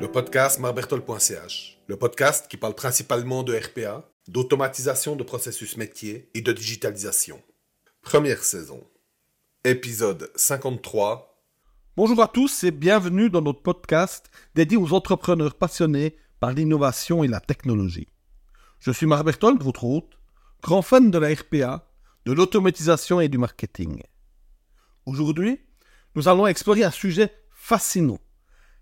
Le podcast marbertol.ch, le podcast qui parle principalement de RPA, d'automatisation de processus métiers et de digitalisation. Première saison. Épisode 53. Bonjour à tous et bienvenue dans notre podcast dédié aux entrepreneurs passionnés par l'innovation et la technologie. Je suis Marc Berthold, votre hôte, grand fan de la RPA, de l'automatisation et du marketing. Aujourd'hui, nous allons explorer un sujet fascinant,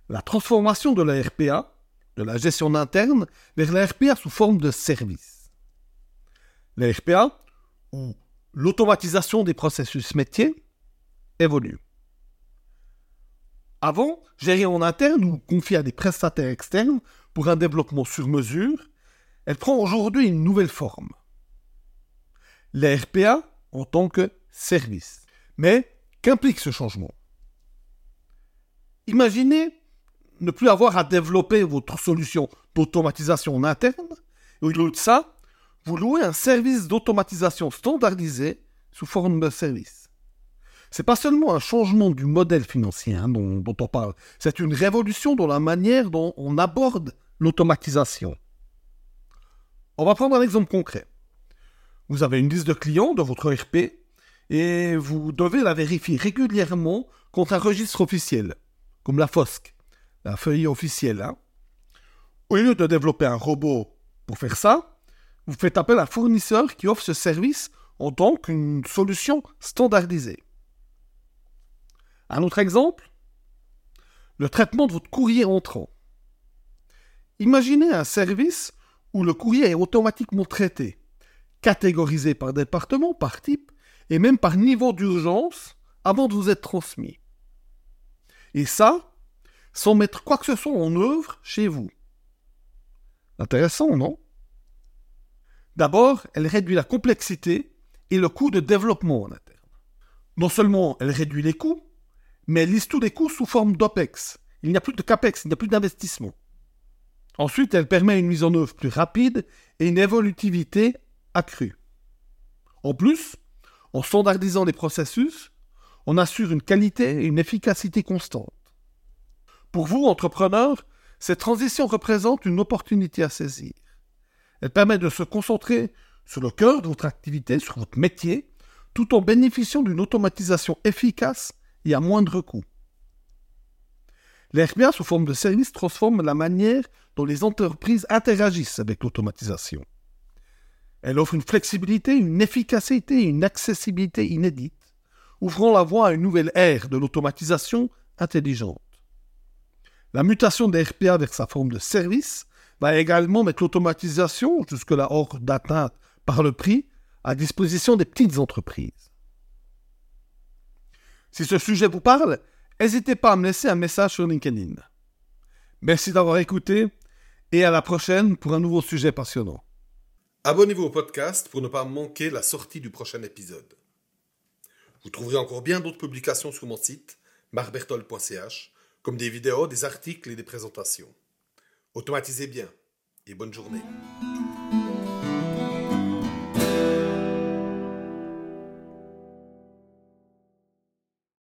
la transformation de la RPA, de la gestion interne, vers la RPA sous forme de service. La RPA, ou l'automatisation des processus métiers, évolue. Avant, gérer en interne ou confier à des prestataires externes pour un développement sur mesure, elle prend aujourd'hui une nouvelle forme. La RPA en tant que service. Mais qu'implique ce changement Imaginez ne plus avoir à développer votre solution d'automatisation en interne, et au lieu de ça, vous louez un service d'automatisation standardisé sous forme de service. C'est pas seulement un changement du modèle financier hein, dont, dont on parle, c'est une révolution dans la manière dont on aborde l'automatisation. On va prendre un exemple concret. Vous avez une liste de clients de votre ERP et vous devez la vérifier régulièrement contre un registre officiel, comme la FOSC, la feuille officielle. Hein. Au lieu de développer un robot pour faire ça, vous faites appel à un fournisseur qui offre ce service en tant qu'une solution standardisée. Un autre exemple, le traitement de votre courrier entrant. Imaginez un service où le courrier est automatiquement traité, catégorisé par département, par type, et même par niveau d'urgence avant de vous être transmis. Et ça, sans mettre quoi que ce soit en œuvre chez vous. Intéressant, non? D'abord, elle réduit la complexité et le coût de développement en interne. Non seulement elle réduit les coûts, mais elle liste tous les coûts sous forme d'OPEX. Il n'y a plus de CAPEX, il n'y a plus d'investissement. Ensuite, elle permet une mise en œuvre plus rapide et une évolutivité accrue. En plus, en standardisant les processus, on assure une qualité et une efficacité constantes. Pour vous, entrepreneurs, cette transition représente une opportunité à saisir. Elle permet de se concentrer sur le cœur de votre activité, sur votre métier, tout en bénéficiant d'une automatisation efficace et à moindre coût. L'RPA sous forme de service transforme la manière dont les entreprises interagissent avec l'automatisation. Elle offre une flexibilité, une efficacité et une accessibilité inédites, ouvrant la voie à une nouvelle ère de l'automatisation intelligente. La mutation des RPA vers sa forme de service va également mettre l'automatisation, jusque-là hors d'atteinte par le prix, à disposition des petites entreprises. Si ce sujet vous parle, n'hésitez pas à me laisser un message sur LinkedIn. Merci d'avoir écouté et à la prochaine pour un nouveau sujet passionnant. Abonnez-vous au podcast pour ne pas manquer la sortie du prochain épisode. Vous trouverez encore bien d'autres publications sur mon site marbertol.ch, comme des vidéos, des articles et des présentations. Automatisez bien et bonne journée.